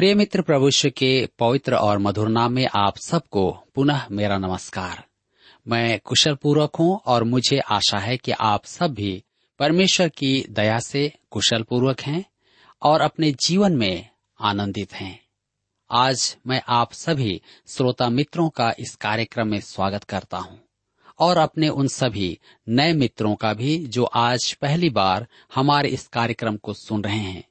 प्रिय मित्र प्रभुष्य के पवित्र और मधुर नाम में आप सबको पुनः मेरा नमस्कार। मैं कुशल पूर्वक हूँ और मुझे आशा है कि आप सब भी परमेश्वर की दया से कुशल पूर्वक हैं और अपने जीवन में आनंदित हैं। आज मैं आप सभी श्रोता मित्रों का इस कार्यक्रम में स्वागत करता हूँ और अपने उन सभी नए मित्रों का भी जो आज पहली बार हमारे इस कार्यक्रम को सुन रहे हैं।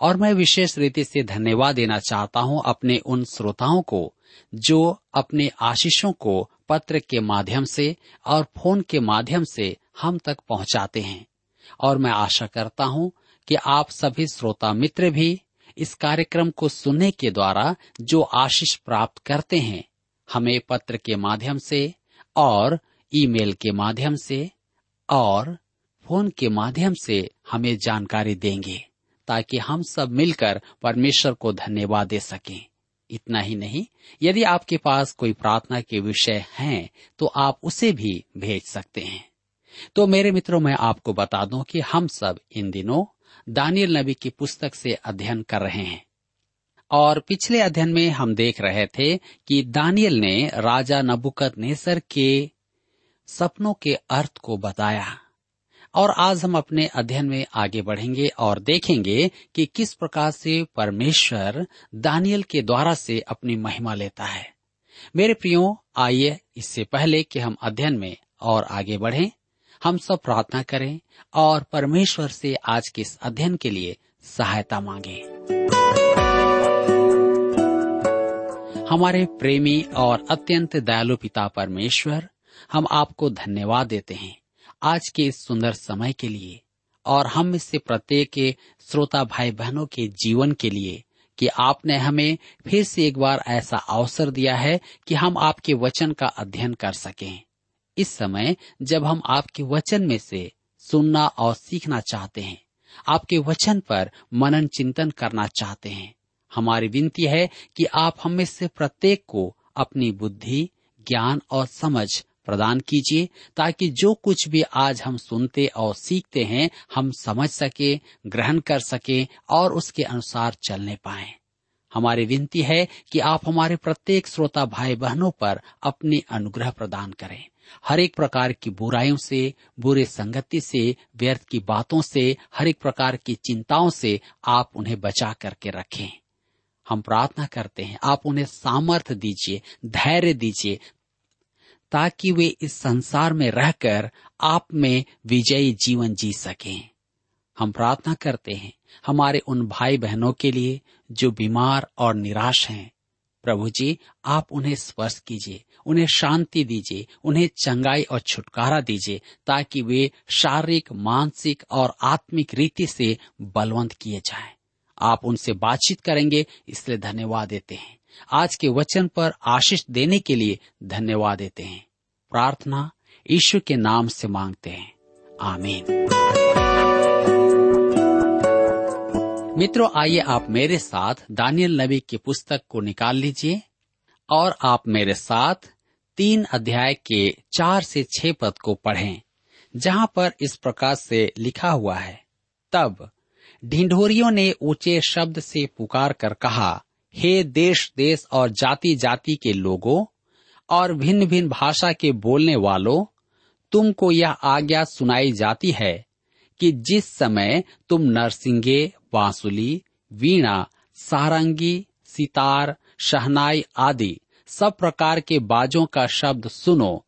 और मैं विशेष रीति से धन्यवाद देना चाहता हूँ अपने उन श्रोताओं को, जो अपने आशीषों को पत्र के माध्यम से और फ़ोन के माध्यम से हम तक पहुंचाते हैं। और मैं आशा करता हूँ कि आप सभी श्रोता मित्र भी इस कार्यक्रम को सुनने के द्वारा जो आशीष प्राप्त करते हैं, हमें पत्र के माध्यम से और ईमेल के माध्यम से और फ़ोन के माध्यम से हमें जानकारी देंगे। ताकि हम सब मिलकर परमेश्वर को धन्यवाद दे सकें। इतना ही नहीं, यदि आपके पास कोई प्रार्थना के विषय हैं तो आप उसे भी भेज सकते हैं। तो मेरे मित्रों, मैं आपको बता दूँ कि हम सब इन दिनों दानियल नबी की पुस्तक से अध्ययन कर रहे हैं। और पिछले अध्ययन में हम देख रहे थे कि दानियल ने राजा नबुकत नेसर के सपनों के अर्थ को बताया। और आज हम अपने अध्ययन में आगे बढ़ेंगे और देखेंगे कि किस प्रकार से परमेश्वर दानियल के द्वारा से अपनी महिमा लेता है। मेरे प्रियो, आइए इससे पहले कि हम अध्ययन में और आगे बढ़ें, हम सब प्रार्थना करें और परमेश्वर से आज के इस अध्ययन के लिए सहायता मांगे। हमारे प्रेमी और अत्यंत दयालु पिता परमेश्वर, हम आपको धन्यवाद देते हैं। आज के इस सुंदर समय के लिए और हम इससे प्रत्येक के श्रोता भाई बहनों के जीवन के लिए कि आपने हमें फिर से एक बार ऐसा अवसर दिया है कि हम आपके वचन का अध्ययन कर सकें। इस समय जब हम आपके वचन में से सुनना और सीखना चाहते हैं, आपके वचन पर मनन चिंतन करना चाहते हैं, हमारी विनती है कि आप हमें से प्रत्येक को अपनी बुद्धि, ज्ञान और समझ प्रदान कीजिए ताकि जो कुछ भी आज हम सुनते और सीखते हैं, हम समझ सके, ग्रहण कर सके और उसके अनुसार चलने पाए। हमारी विनती है कि आप हमारे प्रत्येक श्रोता भाई बहनों पर अपने अनुग्रह प्रदान करें। हर एक प्रकार की बुराइयों से, बुरे संगति से, व्यर्थ की बातों से, हर एक प्रकार की चिंताओं से आप उन्हें बचा करके रखें। हम प्रार्थना करते हैं, आप उन्हें सामर्थ्य दीजिए, धैर्य दीजिए ताकि वे इस संसार में रहकर आप में विजयी जीवन जी सकें। हम प्रार्थना करते हैं, हमारे उन भाई बहनों के लिए जो बीमार और निराश हैं। प्रभु जी, आप उन्हें स्पर्श कीजिए, उन्हें शांति दीजिए, उन्हें चंगाई और छुटकारा दीजिए, ताकि वे शारीरिक, मानसिक और आत्मिक रीति से बलवंत किए जाएँ। आप उनसे बातचीत करेंगे, इसलिए धन्यवाद देते हैं। आज के वचन पर आशीष देने के लिए धन्यवाद देते हैं। प्रार्थना ईश्वर के नाम से मांगते हैं। आमीन। मित्रों, आइए आप मेरे साथ दानियल नबी की पुस्तक को निकाल लीजिए और आप मेरे साथ तीन अध्याय के चार से छह पद को पढ़ें, जहाँ पर इस प्रकार से लिखा हुआ है। तब ढिंढोरियों ने ऊँचे शब्द से पुकार कर कहा हे देश देश और जाति जाति के लोगों और भिन्न भिन्न भाषा के बोलने वालों, तुमको यह आज्ञा सुनाई जाती है कि जिस समय तुम नरसिंगे, बांसुली, वीणा, सारंगी, सितार, शहनाई आदि सब प्रकार के बाजों का शब्द सुनो,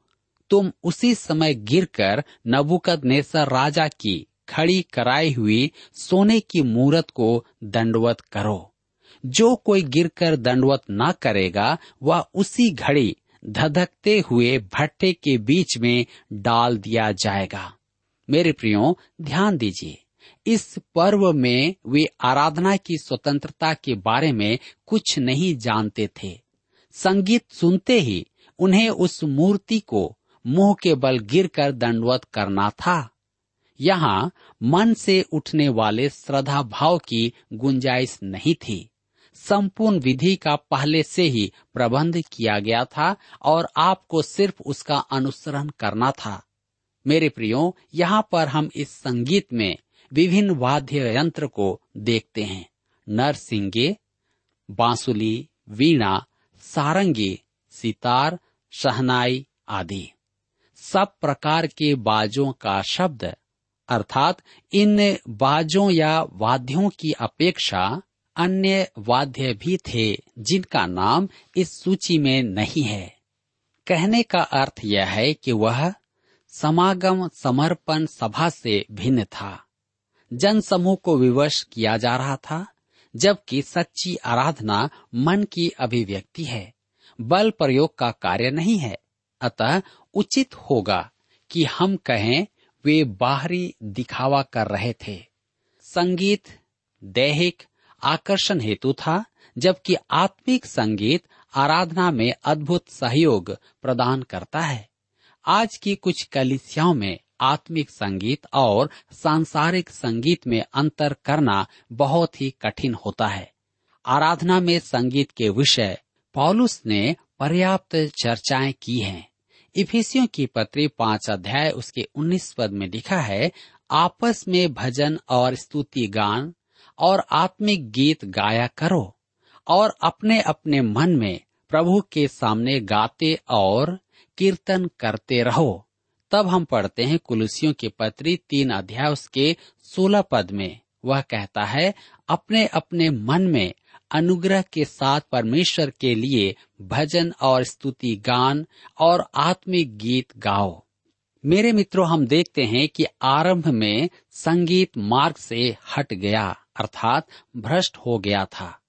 तुम उसी समय गिरकर नबुकद नेसर राजा की खड़ी कराई हुई सोने की मूरत को दंडवत करो। जो कोई गिरकर दंडवत न करेगा, वह उसी घड़ी धधकते हुए भट्टे के बीच में डाल दिया जाएगा। मेरे प्रियो, ध्यान दीजिए। इस पर्व में वे आराधना की स्वतंत्रता के बारे में कुछ नहीं जानते थे। संगीत सुनते ही उन्हें उस मूर्ति को मुँह के बल गिरकर दंडवत करना था। यहाँ मन से उठने वाले श्रद्धा भाव की गुंजाइश नहीं थी। संपूर्ण विधि का पहले से ही प्रबंध किया गया था और आपको सिर्फ़ उसका अनुसरण करना था। मेरे प्रियो, यहाँ पर हम इस संगीत में विभिन्न वाद्य यंत्र को देखते हैं। नरसिंगे, बांसुली, वीणा, सारंगी, सितार, शहनाई आदि। सब प्रकार के बाजों का शब्द, अर्थात इन बाजों या वाद्यों की अपेक्षा अन्य वाद्य भी थे, जिनका नाम इस सूची में नहीं है। कहने का अर्थ यह है कि वह समागम समर्पण सभा से भिन्न था। जन समूह को विवश किया जा रहा था, जबकि सच्ची आराधना मन की अभिव्यक्ति है। बल प्रयोग का कार्य नहीं है। अतः उचित होगा कि हम कहें, वे बाहरी दिखावा कर रहे थे। संगीत, दैहिक आकर्षण हेतु था, जबकि आत्मिक संगीत आराधना में अद्भुत सहयोग प्रदान करता है। आज की कुछ कलिसियाओं में आत्मिक संगीत और सांसारिक संगीत में अंतर करना बहुत ही कठिन होता है। आराधना में संगीत के विषय पॉलुस ने पर्याप्त चर्चाएँ की हैं। इफिसियों की पत्री पाँच अध्याय उसके उन्नीस पद में लिखा है, आपस में भजन और स्तुति गान और आत्मिक गीत गाया करो और अपने अपने मन में प्रभु के सामने गाते और कीर्तन करते रहो। तब हम पढ़ते हैं कुलुसियों के पत्री तीन अध्याय उसके सोलह पद में। वह कहता है, अपने अपने मन में अनुग्रह के साथ परमेश्वर के लिए भजन और स्तुति गान और आत्मिक गीत गाओ। मेरे मित्रों, हम देखते हैं कि आरंभ में संगीत मार्ग से हट गया। अर्थात भ्रष्ट हो गया था।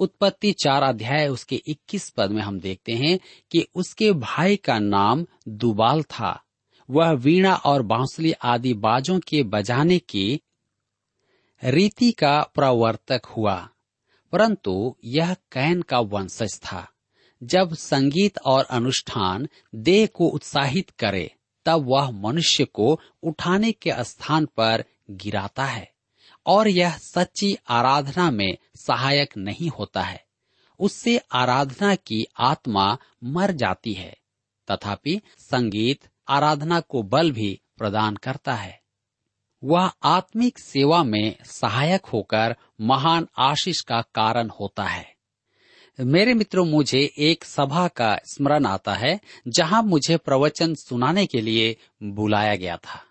उत्पत्ति चार अध्याय उसके 21 पद में हम देखते हैं कि उसके भाई का नाम दुबाल था। वह वीणा और बांसुली आदि बाजों के बजाने की रीति का प्रवर्तक हुआ। परंतु यह कैन का वंशज था। जब संगीत और अनुष्ठान देह को उत्साहित करे, तब वह मनुष्य को उठाने के स्थान पर गिराता है। और यह सच्ची आराधना में सहायक नहीं होता है। उससे आराधना की आत्मा मर जाती है, तथापि संगीत आराधना को बल भी प्रदान करता है। वह आत्मिक सेवा में सहायक होकर महान आशीष का कारण होता है। मेरे मित्रों, मुझे एक सभा का स्मरण आता है, जहाँ मुझे प्रवचन सुनाने के लिए बुलाया गया था।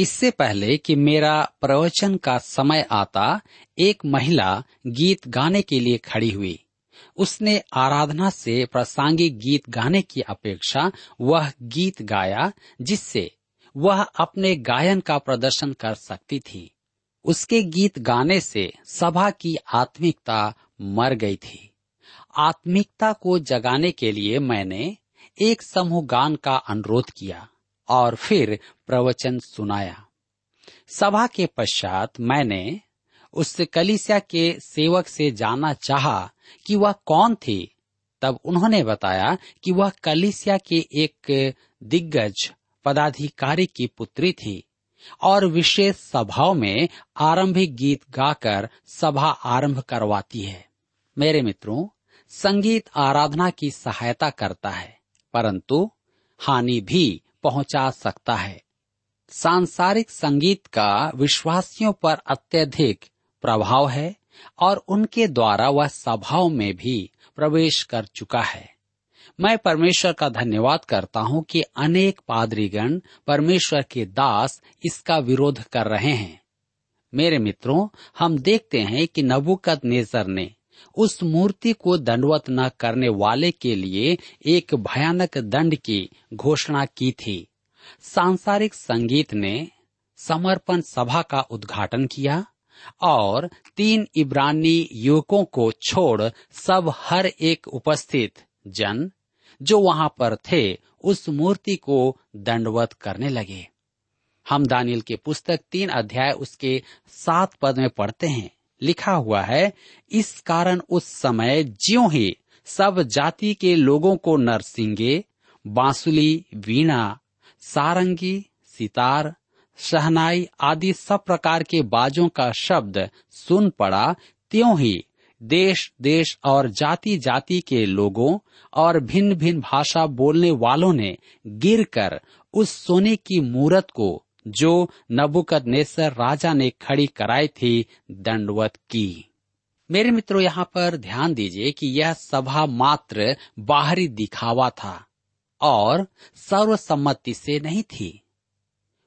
इससे पहले कि मेरा प्रवचन का समय आता, एक महिला गीत गाने के लिए खड़ी हुई। उसने आराधना से प्रासंगिक गीत गाने की अपेक्षा वह गीत गाया, जिससे वह अपने गायन का प्रदर्शन कर सकती थी। उसके गीत गाने से सभा की आत्मिकता मर गई थी। आत्मिकता को जगाने के लिए मैंने एक समूह गान का अनुरोध किया। और फिर प्रवचन सुनाया। सभा के पश्चात मैंने उस कलिसिया के सेवक से जानना चाहा कि वह कौन थी। तब उन्होंने बताया कि वह कलिसिया के एक दिग्गज पदाधिकारी की पुत्री थी और विशेष सभाओं में आरंभिक गीत गाकर सभा आरंभ करवाती है। मेरे मित्रों, संगीत आराधना की सहायता करता है, परंतु हानि भी पहुँचा सकता है। सांसारिक संगीत का विश्वासियों पर अत्यधिक प्रभाव है और उनके द्वारा वह सभाओं में भी प्रवेश कर चुका है। मैं परमेश्वर का धन्यवाद करता हूँ कि अनेक पादरीगण परमेश्वर के दास इसका विरोध कर रहे हैं। मेरे मित्रों, हम देखते हैं कि नबुकत नेजर ने उस मूर्ति को दंडवत न करने वाले के लिए एक भयानक दंड की घोषणा की थी। सांसारिक संगीत ने समर्पण सभा का उद्घाटन किया और तीन इब्रानी युवकों को छोड़ सब हर एक उपस्थित जन जो वहाँ पर थे उस मूर्ति को दंडवत करने लगे। हम दानियल के पुस्तक तीन अध्याय उसके सात पद में पढ़ते हैं। लिखा हुआ है, इस कारण उस समय ज्यो ही सब जाति के लोगों को नरसिंगे, बांसुली, वीणा, सारंगी, सितार, शहनाई आदि सब प्रकार के बाजों का शब्द सुन पड़ा, त्यों ही देश देश और जाति जाति के लोगों और भिन्न भिन्न भाषा बोलने वालों ने गिरकर उस सोने की मूरत को जो नबुकद राजा ने खड़ी कराई थी दंडवत की। मेरे मित्रों, यहाँ पर ध्यान दीजिए कि यह सभा मात्र बाहरी दिखावा था और सर्वसम्मति से नहीं थी।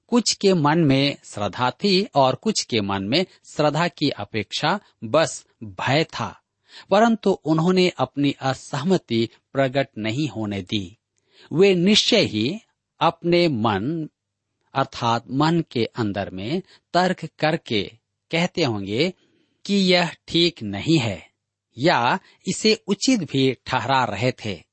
कुछ के मन में श्रद्धा थी और कुछ के मन में श्रद्धा की अपेक्षा बस भय था, परंतु उन्होंने अपनी असहमति प्रकट नहीं होने दी। वे निश्चय ही अपने मन अर्थात मन के अंदर में तर्क करके कहते होंगे कि यह ठीक नहीं है या इसे उचित भी ठहरा रहे थे।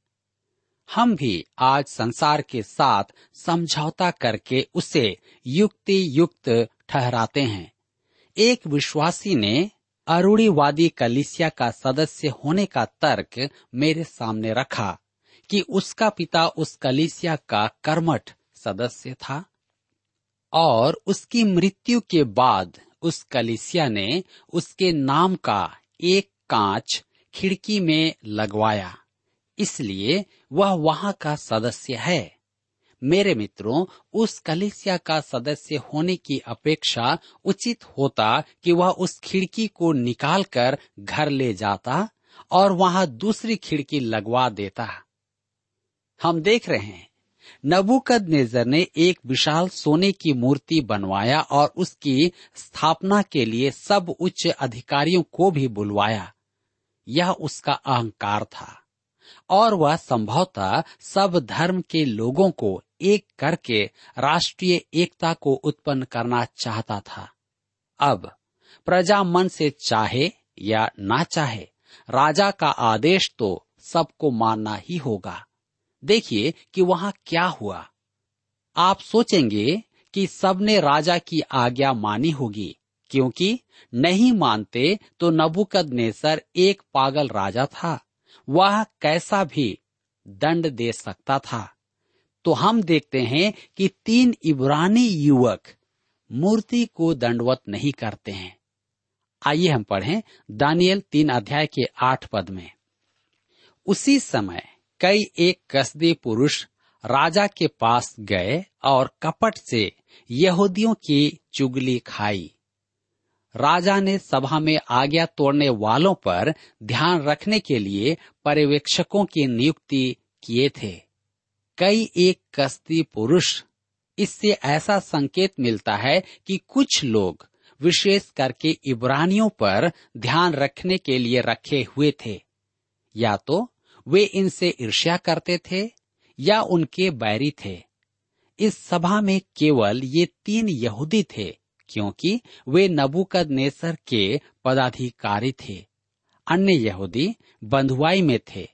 हम भी आज संसार के साथ समझौता करके उसे युक्ति युक्त ठहराते हैं। एक विश्वासी ने अरूढ़ीवादी कलिसिया का सदस्य होने का तर्क मेरे सामने रखा कि उसका पिता उस कलिसिया का कर्मठ सदस्य था। और उसकी मृत्यु के बाद उस कलिसिया ने उसके नाम का एक कांच खिड़की में लगवाया। इसलिए वह वहाँ का सदस्य है। मेरे मित्रों, उस कलिसिया का सदस्य होने की अपेक्षा उचित होता कि वह उस खिड़की को निकालकर घर ले जाता और वहाँ दूसरी खिड़की लगवा देता। हम देख रहे हैं नबुकद नेजर ने एक विशाल सोने की मूर्ति बनवाया और उसकी स्थापना के लिए सब उच्च अधिकारियों को भी बुलवाया। यह उसका अहंकार था। और वह संभवतः सब धर्म के लोगों को एक करके राष्ट्रीय एकता को उत्पन्न करना चाहता था। अब प्रजा मन से चाहे या ना चाहे, राजा का आदेश तो सबको मानना ही होगा। देखिए कि वहाँ क्या हुआ। आप सोचेंगे कि सबने राजा की आज्ञा मानी होगी, क्योंकि नहीं मानते तो नबुकद नेसर एक पागल राजा था। वह कैसा भी दंड दे सकता था। तो हम देखते हैं कि तीन इब्रानी युवक मूर्ति को दंडवत नहीं करते हैं। आइए हम पढ़ें दानियल तीन अध्याय के आठ पद में। उसी समय कई एक कसदी पुरुष राजा के पास गए और कपट से यहूदियों की चुगली खाई। राजा ने सभा में आज्ञा तोड़ने वालों पर ध्यान रखने के लिए पर्यवेक्षकों की नियुक्ति किए थे। कई एक कस्ती पुरुष, इससे ऐसा संकेत मिलता है कि कुछ लोग विशेष करके इब्रानियों पर ध्यान रखने के लिए रखे हुए थे। या तो वे इनसे ईर्ष्या करते थे या उनके बैरी थे। इस सभा में केवल ये तीन यहूदी थे, क्योंकि वे नबुकद नेसर के पदाधिकारी थे। अन्य यहूदी बंधुआई में थे।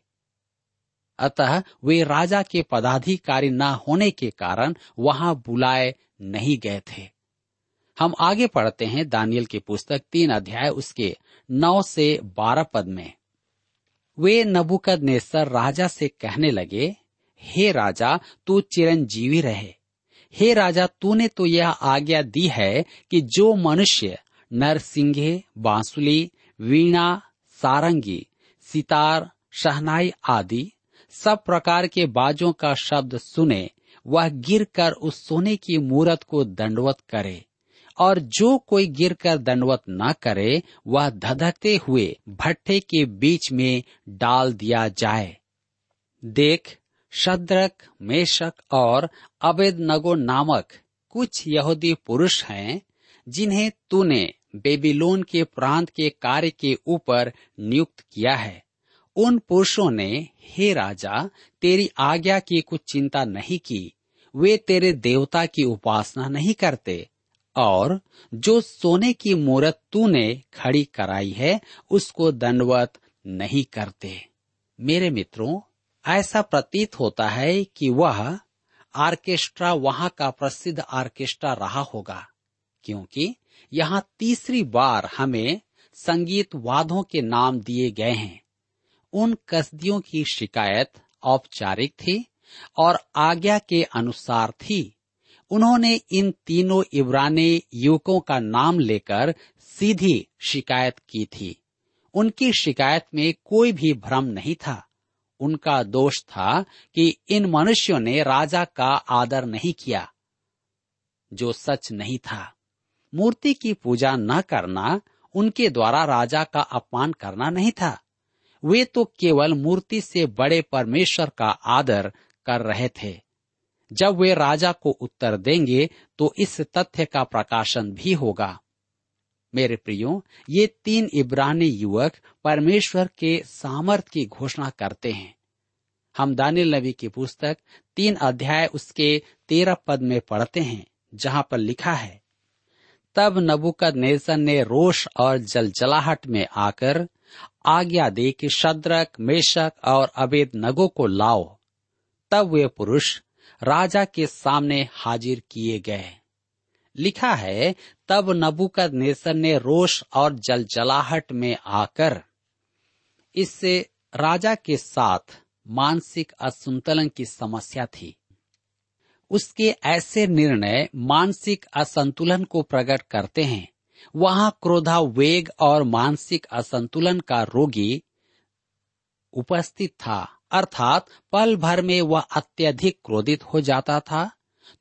अतः वे राजा के पदाधिकारी न होने के कारण वहाँ बुलाए नहीं गए थे। हम आगे पढ़ते हैं दानियल की पुस्तक तीन अध्याय उसके नौ से बारह पद में। वे नबुकद नेसर राजा से कहने लगे, हे राजा, तू चिरंजीवी रहे। हे राजा, तूने तो यह आज्ञा दी है कि जो मनुष्य नरसिंहे, बांसुली, वीणा, सारंगी, सितार, शहनाई आदि सब प्रकार के बाजों का शब्द सुने, वह गिरकर उस सोने की मूरत को दंडवत करे। और जो कोई गिरकर दंडवत न करे, वह धधकते हुए भट्टे के बीच में डाल दिया जाए। देख, शद्रक, मेशक और अबेद नगो नामक कुछ यहूदी पुरुष हैं, जिन्हें तूने बेबीलोन के प्रांत के कार्य के ऊपर नियुक्त किया है। उन पुरुषों ने, हे राजा, तेरी आज्ञा की कुछ चिंता नहीं की। वे तेरे देवता की उपासना नहीं करते। और जो सोने की मूर्त तूने खड़ी कराई है, उसको दंडवत नहीं करते। मेरे मित्रों, ऐसा प्रतीत होता है कि वह आर्केस्ट्रा वहाँ का प्रसिद्ध आर्केस्ट्रा रहा होगा, क्योंकि यहाँ तीसरी बार हमें संगीत वादों के नाम दिए गए हैं। उन कसदियों की शिकायत औपचारिक थी और आज्ञा के अनुसार थी। उन्होंने इन तीनों इब्रानी युवकों का नाम लेकर सीधी शिकायत की थी। उनकी शिकायत में कोई भी भ्रम नहीं था। उनका दोष था कि इन मनुष्यों ने राजा का आदर नहीं किया, जो सच नहीं था। मूर्ति की पूजा न करना, उनके द्वारा राजा का अपमान करना नहीं था। वे तो केवल मूर्ति से बड़े परमेश्वर का आदर कर रहे थे। जब वे राजा को उत्तर देंगे तो इस तथ्य का प्रकाशन भी होगा। मेरे प्रियो, ये तीन इब्रानी युवक परमेश्वर के सामर्थ की घोषणा करते हैं। हम दानिल नबी की पुस्तक तीन अध्याय उसके तेरह पद में पढ़ते हैं, जहाँ पर लिखा है, तब नबुकद नेसन ने रोष और जलजलाहट में आकर आज्ञा दे कि शद्रक, मेशक और अबेद नगो को लाओ। तब वे पुरुष राजा के सामने हाजिर किए गए। लिखा है, तब नबुकद नेसन ने रोष और जलजलाहट में आकर इससे राजा के साथ मानसिक असंतुलन की समस्या थी। उसके ऐसे निर्णय मानसिक असंतुलन को प्रकट करते हैं। वहाँ क्रोधा वेग और मानसिक असंतुलन का रोगी उपस्थित था। अर्थात पल भर में वह अत्यधिक क्रोधित हो जाता था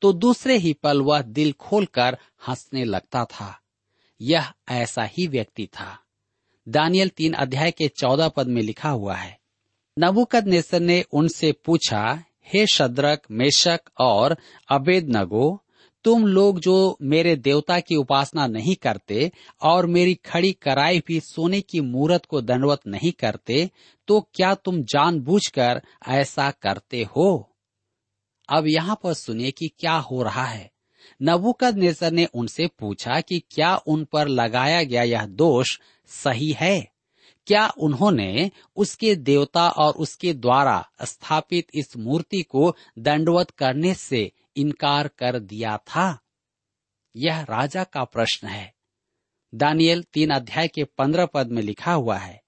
तो दूसरे ही पल वह दिल खोलकर हंसने लगता था। यह ऐसा ही व्यक्ति था। दानियल तीन अध्याय के चौदह पद में लिखा हुआ है। नबुकद नेसर ने उनसे पूछा, हे शद्रक, मेशक और अबेद नगो तुम लोग जो मेरे देवता की उपासना नहीं करते और मेरी खड़ी कराई हुई सोने की मूर्त को दंडवत नहीं करते तो क्या तुम जानबूझकर ऐसा करते हो? अब यहाँ पर सुनिए कि क्या हो रहा है। नबुकद नेसर ने उनसे पूछा कि क्या उन पर लगाया गया यह दोष सही है? क्या उन्होंने उसके देवता और उसके द्वारा स्थापित इस मूर्ति को दंडवत करने से इनकार कर दिया था? यह राजा का प्रश्न है। दानियल तीन अध्याय के पंद्रह पद में लिखा हुआ है,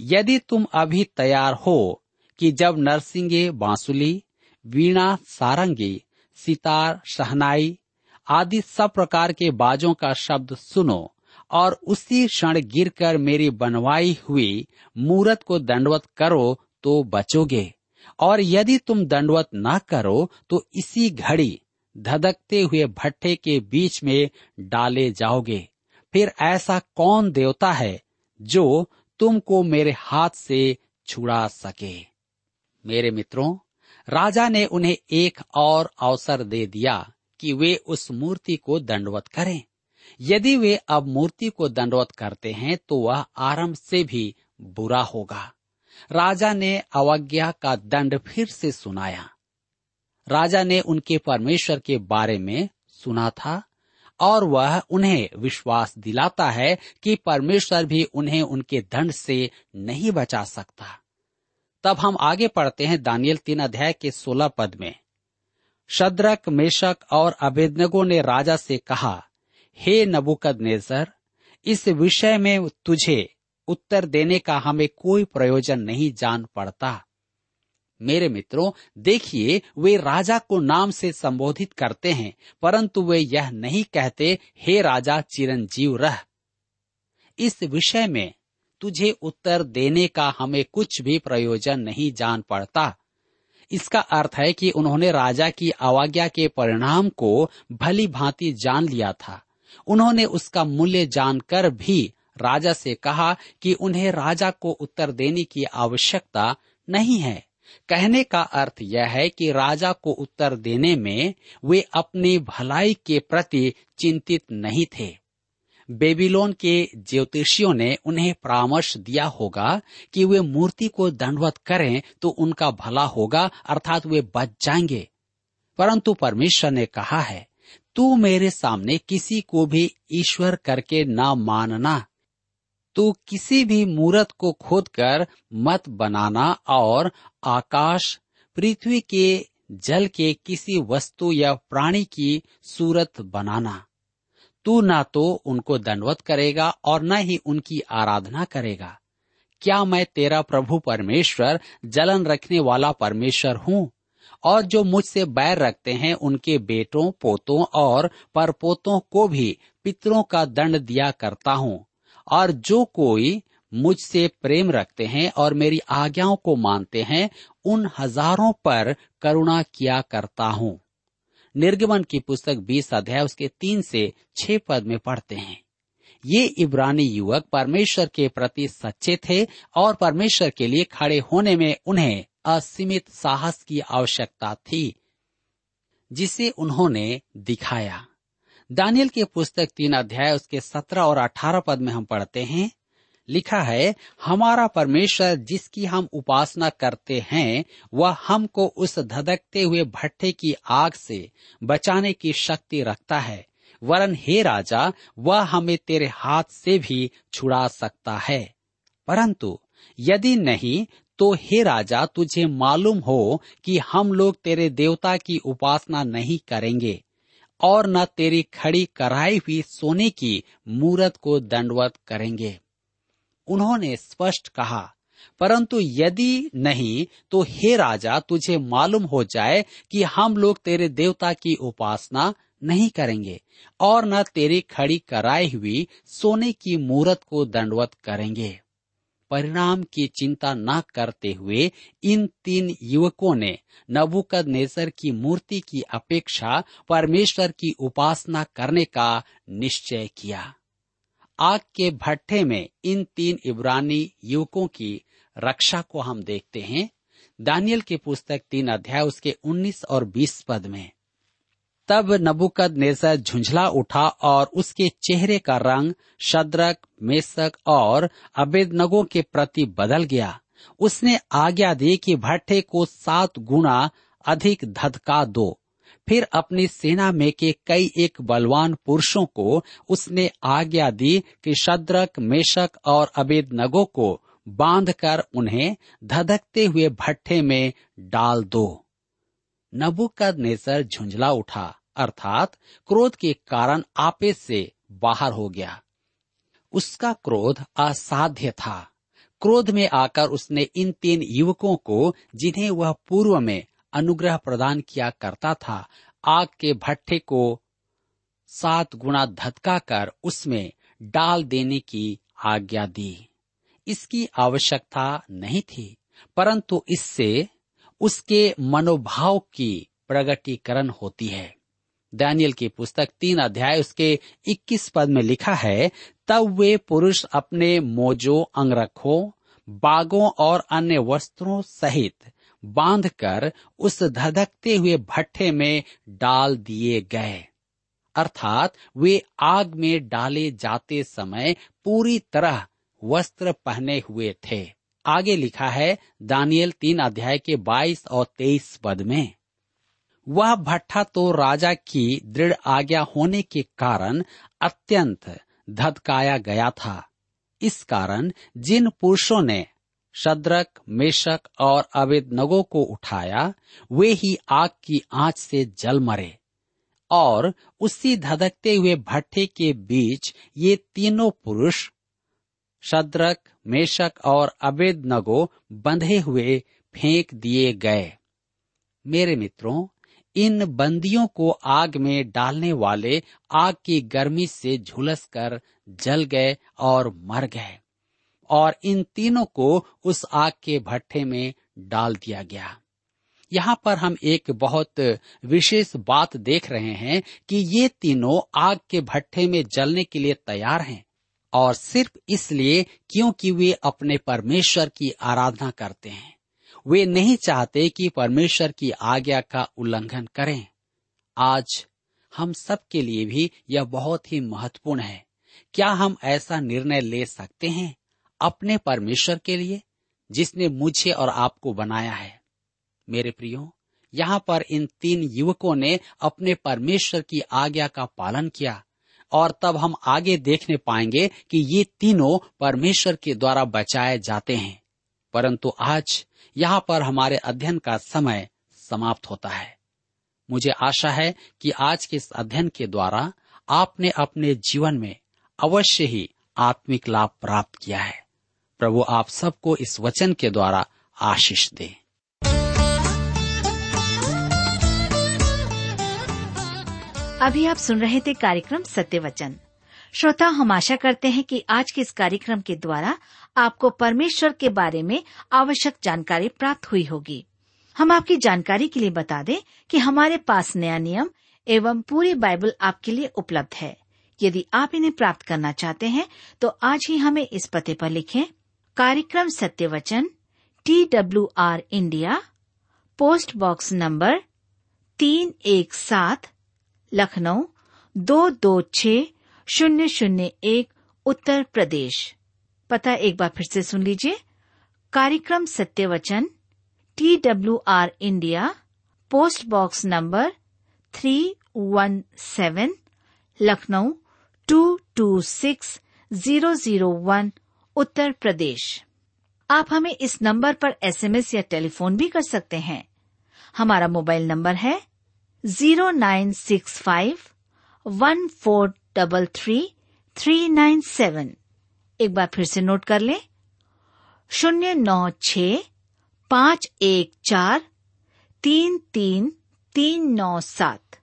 यदि तुम अभी तैयार हो कि जब नरसिंगे बांसुली, वीणा सारंगी, सितार, शहनाई आदि सब प्रकार के बाजों का शब्द सुनो और उसी क्षण गिरकर मेरी बनवाई हुई मूरत को दंडवत करो तो बचोगे। और यदि तुम दंडवत न करो तो इसी घड़ी धधकते हुए भट्टे के बीच में डाले जाओगे। फिर ऐसा कौन देवता है जो तुमको मेरे हाथ से छुड़ा सके? मेरे मित्रों, राजा ने उन्हें एक और अवसर दे दिया कि वे उस मूर्ति को दंडवत करें। यदि वे अब मूर्ति को दंडवत करते हैं तो वह आरंभ से भी बुरा होगा। राजा ने अवज्ञा का दंड फिर से सुनाया। राजा ने उनके परमेश्वर के बारे में सुना था और वह उन्हें विश्वास दिलाता है कि परमेश्वर भी उन्हें उनके दंड से नहीं बचा सकता। तब हम आगे पढ़ते हैं दानियल तीन अध्याय के सोलह पद में। शद्रक, मेशक और अभेदनगो ने राजा से कहा, हे नबुकद नेजर इस विषय में तुझे उत्तर देने का हमें कोई प्रयोजन नहीं जान पड़ता। मेरे मित्रों, देखिए, वे राजा को नाम से संबोधित करते हैं, परंतु वे यह नहीं कहते, हे राजा, चिरंजीव रह। इस विषय में तुझे उत्तर देने का हमें कुछ भी प्रयोजन नहीं जान पड़ता। इसका अर्थ है कि उन्होंने राजा की अवज्ञा के परिणाम को भली भांति जान लिया था। उन्होंने उसका मूल्य जानकर भी राजा से कहा कि उन्हें राजा को उत्तर देने की आवश्यकता नहीं है। कहने का अर्थ यह है कि राजा को उत्तर देने में वे अपनी भलाई के प्रति चिंतित नहीं थे। बेबीलोन के ज्योतिषियों ने उन्हें परामर्श दिया होगा कि वे मूर्ति को दंडवत करें तो उनका भला होगा, अर्थात वे बच जाएँगे। परंतु परमेश्वर ने कहा है, तू मेरे सामने किसी को भी ईश्वर करके ना मानना। तू किसी भी मूर्त को खोद कर मत बनाना और आकाश, पृथ्वी के जल के किसी वस्तु या प्राणी की सूरत बनाना। तू ना तो उनको दंडवत करेगा और न ही उनकी आराधना करेगा। क्या मैं तेरा प्रभु परमेश्वर, जलन रखने वाला परमेश्वर हूँ? और जो मुझसे बैर रखते हैं, उनके बेटों, पोतों और परपोतों को भी पितरों का दंड दिया करता हूँ। और जो कोई मुझसे प्रेम रखते हैं और मेरी आज्ञाओं को मानते हैं, उन हज़ारों पर करुणा किया करता हूँ। निर्गमन की पुस्तक बीस अध्याय, उसके तीन से छह पद में पढ़ते हैं। ये इब्रानी युवक परमेश्वर के प्रति सच्चे थे और परमेश्वर के लिए खड़े होने में उन्हें असीमित साहस की आवश्यकता थी, जिसे उन्होंने दिखाया। दानियल की पुस्तक तीन अध्याय, उसके सत्रह और अठारह पद में हम पढ़ते हैं। लिखा है, हमारा परमेश्वर जिसकी हम उपासना करते हैं, वह हमको उस धधकते हुए भट्टे की आग से बचाने की शक्ति रखता है। वरन हे राजा, वह हमें तेरे हाथ से भी छुड़ा सकता है। परंतु यदि नहीं तो हे राजा, तुझे मालूम हो कि हम लोग तेरे देवता की उपासना नहीं करेंगे। और न तेरी खड़ी कराई हुई सोने की मूरत को दंडवत करेंगे। उन्होंने स्पष्ट कहा, परंतु यदि नहीं तो हे राजा, तुझे मालूम हो जाए कि हम लोग तेरे देवता की उपासना नहीं करेंगे और न तेरी खड़ी कराई हुई सोने की मूरत को दंडवत करेंगे। परिणाम की चिंता न करते हुए इन तीन युवकों ने नबुकद नेसर की मूर्ति की अपेक्षा परमेश्वर की उपासना करने का निश्चय किया। आग के भट्ठे में इन तीन इब्रानी युवकों की रक्षा को हम देखते हैं। दानियल की पुस्तक तीन अध्याय उसके 19 और 20 पद में। तब नबुकद नेसर झुंझला उठा और उसके चेहरे का रंग शद्रक, मेसक और अबेदनगो के प्रति बदल गया। उसने आज्ञा दी कि भट्टे को सात गुना अधिक धधका दो। फिर अपनी सेना में के कई एक बलवान पुरुषों को उसने आज्ञा दी कि शद्रक मेशक और अबेद नगो को बांधकर उन्हें धधकते हुए भट्टे में डाल दो। नबुकद नेसर झुंझला उठा, अर्थात क्रोध के कारण आपे से बाहर हो गया। उसका क्रोध असाध्य था। क्रोध में आकर उसने इन तीन युवकों को, जिन्हें वह पूर्व में अनुग्रह प्रदान किया करता था, आग के भट्टे को सात गुना धतका कर उसमें डाल देने की आज्ञा दी। इसकी आवश्यकता नहीं थी, परंतु इससे उसके मनोभाव की प्रगटीकरण होती है। दानियल की पुस्तक तीन अध्याय उसके 21 पद में लिखा है, तब वे पुरुष अपने मोजो, अंगरखों, बागों और अन्य वस्त्रों सहित बांधकर उस धधकते हुए भट्टे में डाल दिए गए। अर्थात वे आग में डाले जाते समय पूरी तरह वस्त्र पहने हुए थे। आगे लिखा है, दानियल तीन अध्याय के 22 और 23 पद में। वह भट्ठा तो राजा की दृढ़ आज्ञा होने के कारण अत्यंत धदकाया गया था। इस कारण जिन पुरुषों ने शद्रक, मेशक और अवेदनगो को उठाया, वे ही आग की आँच से जल मरे और उसी धधकते हुए भट्टे के बीच ये तीनों पुरुष शद्रक, मेशक और अवेदनगो बंधे हुए फेंक दिए गए। मेरे मित्रों, इन बंदियों को आग में डालने वाले आग की गर्मी से झुलस कर जल गए और मर गए, और इन तीनों को उस आग के भट्टे में डाल दिया गया। यहाँ पर हम एक बहुत विशेष बात देख रहे हैं कि ये तीनों आग के भट्टे में जलने के लिए तैयार हैं। और सिर्फ़ इसलिए क्योंकि वे अपने परमेश्वर की आराधना करते हैं। वे नहीं चाहते कि परमेश्वर की आज्ञा का उल्लंघन करें। आज हम सब के लिए भी यह बहुत ही महत्वपूर्ण है। क्या हम ऐसा निर्णय ले सकते हैं अपने परमेश्वर के लिए, जिसने मुझे और आपको बनाया है? मेरे प्रियो, यहाँ पर इन तीन युवकों ने अपने परमेश्वर की आज्ञा का पालन किया। और तब हम आगे देखने पाएँगे कि ये तीनों परमेश्वर के द्वारा बचाए जाते हैं। परंतु आज यहाँ पर हमारे अध्ययन का समय समाप्त होता है। मुझे आशा है कि आज के इस अध्ययन के द्वारा आपने अपने जीवन में अवश्य ही आत्मिक लाभ प्राप्त किया है। प्रभु आप सबको इस वचन के द्वारा आशीष दे। अभी आप सुन रहे थे कार्यक्रम सत्य वचन श्रोता, हम आशा करते हैं कि आज के इस कार्यक्रम के द्वारा आपको परमेश्वर के बारे में आवश्यक जानकारी प्राप्त हुई होगी। हम आपकी जानकारी के लिए बता दें कि हमारे पास नया नियम एवं पूरी बाइबल आपके लिए उपलब्ध है। यदि आप इन्हें प्राप्त करना चाहते हैं तो आज ही हमें इस पते पर लिखें, कार्यक्रम Satya Vachan T W R India, post box number तीन एक सात लखनऊ, दो दो छ शून्य शून्य एक, उत्तर प्रदेश। पता एक बार फिर से सुन लीजिए। कार्यक्रम Satya Vachan T W R India post box number three one seven Lucknow two two six zero zero one Uttar Pradesh. आप हमें इस नंबर पर एसएमएस या टेलीफोन भी कर सकते हैं। हमारा मोबाइल नंबर है zero nine six five one four double three three nine seven. एक बार फिर से नोट कर लें। शून्य नौ छ पाँच एक चार तीन तीन तीन नौ सात।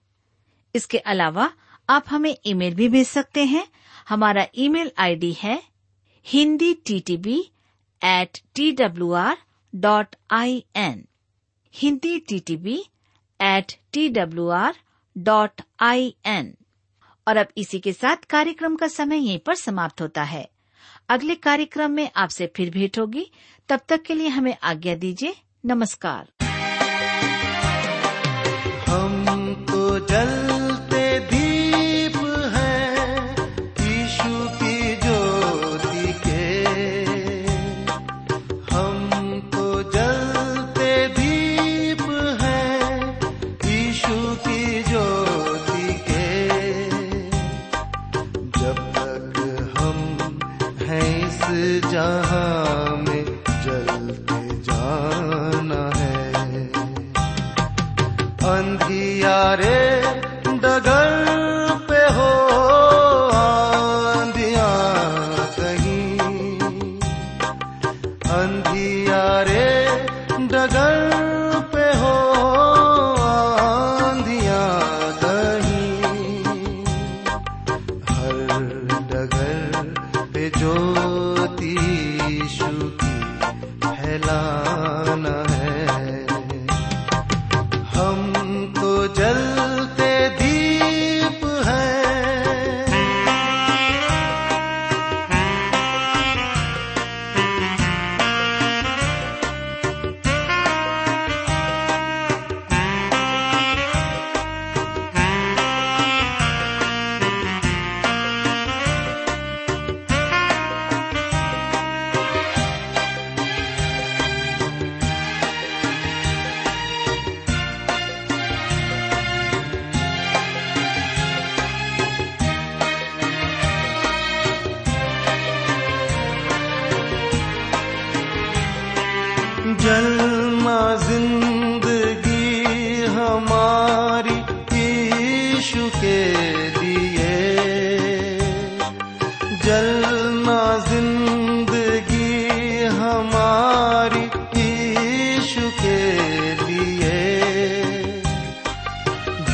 इसके अलावा आप हमें ईमेल भी भेज सकते हैं। हमारा ईमेल आईडी है Hindi T T B at T W R dot I N Hindi T T B at T W R dot I N और अब इसी के साथ कार्यक्रम का समय यहीं पर समाप्त होता है। अगले कार्यक्रम में आपसे फिर भेंट होगी। तब तक के लिए हमें आज्ञा दीजिए। नमस्कार। हम तो जलते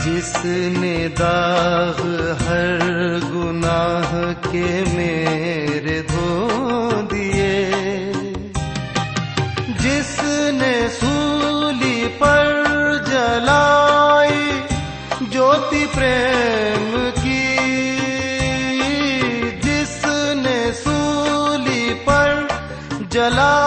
जिसने दाग हर गुनाह के मेरे धो दिए। जिसने सूली पर जलाई, ज्योति प्रेम की। जिसने सूली पर जलाई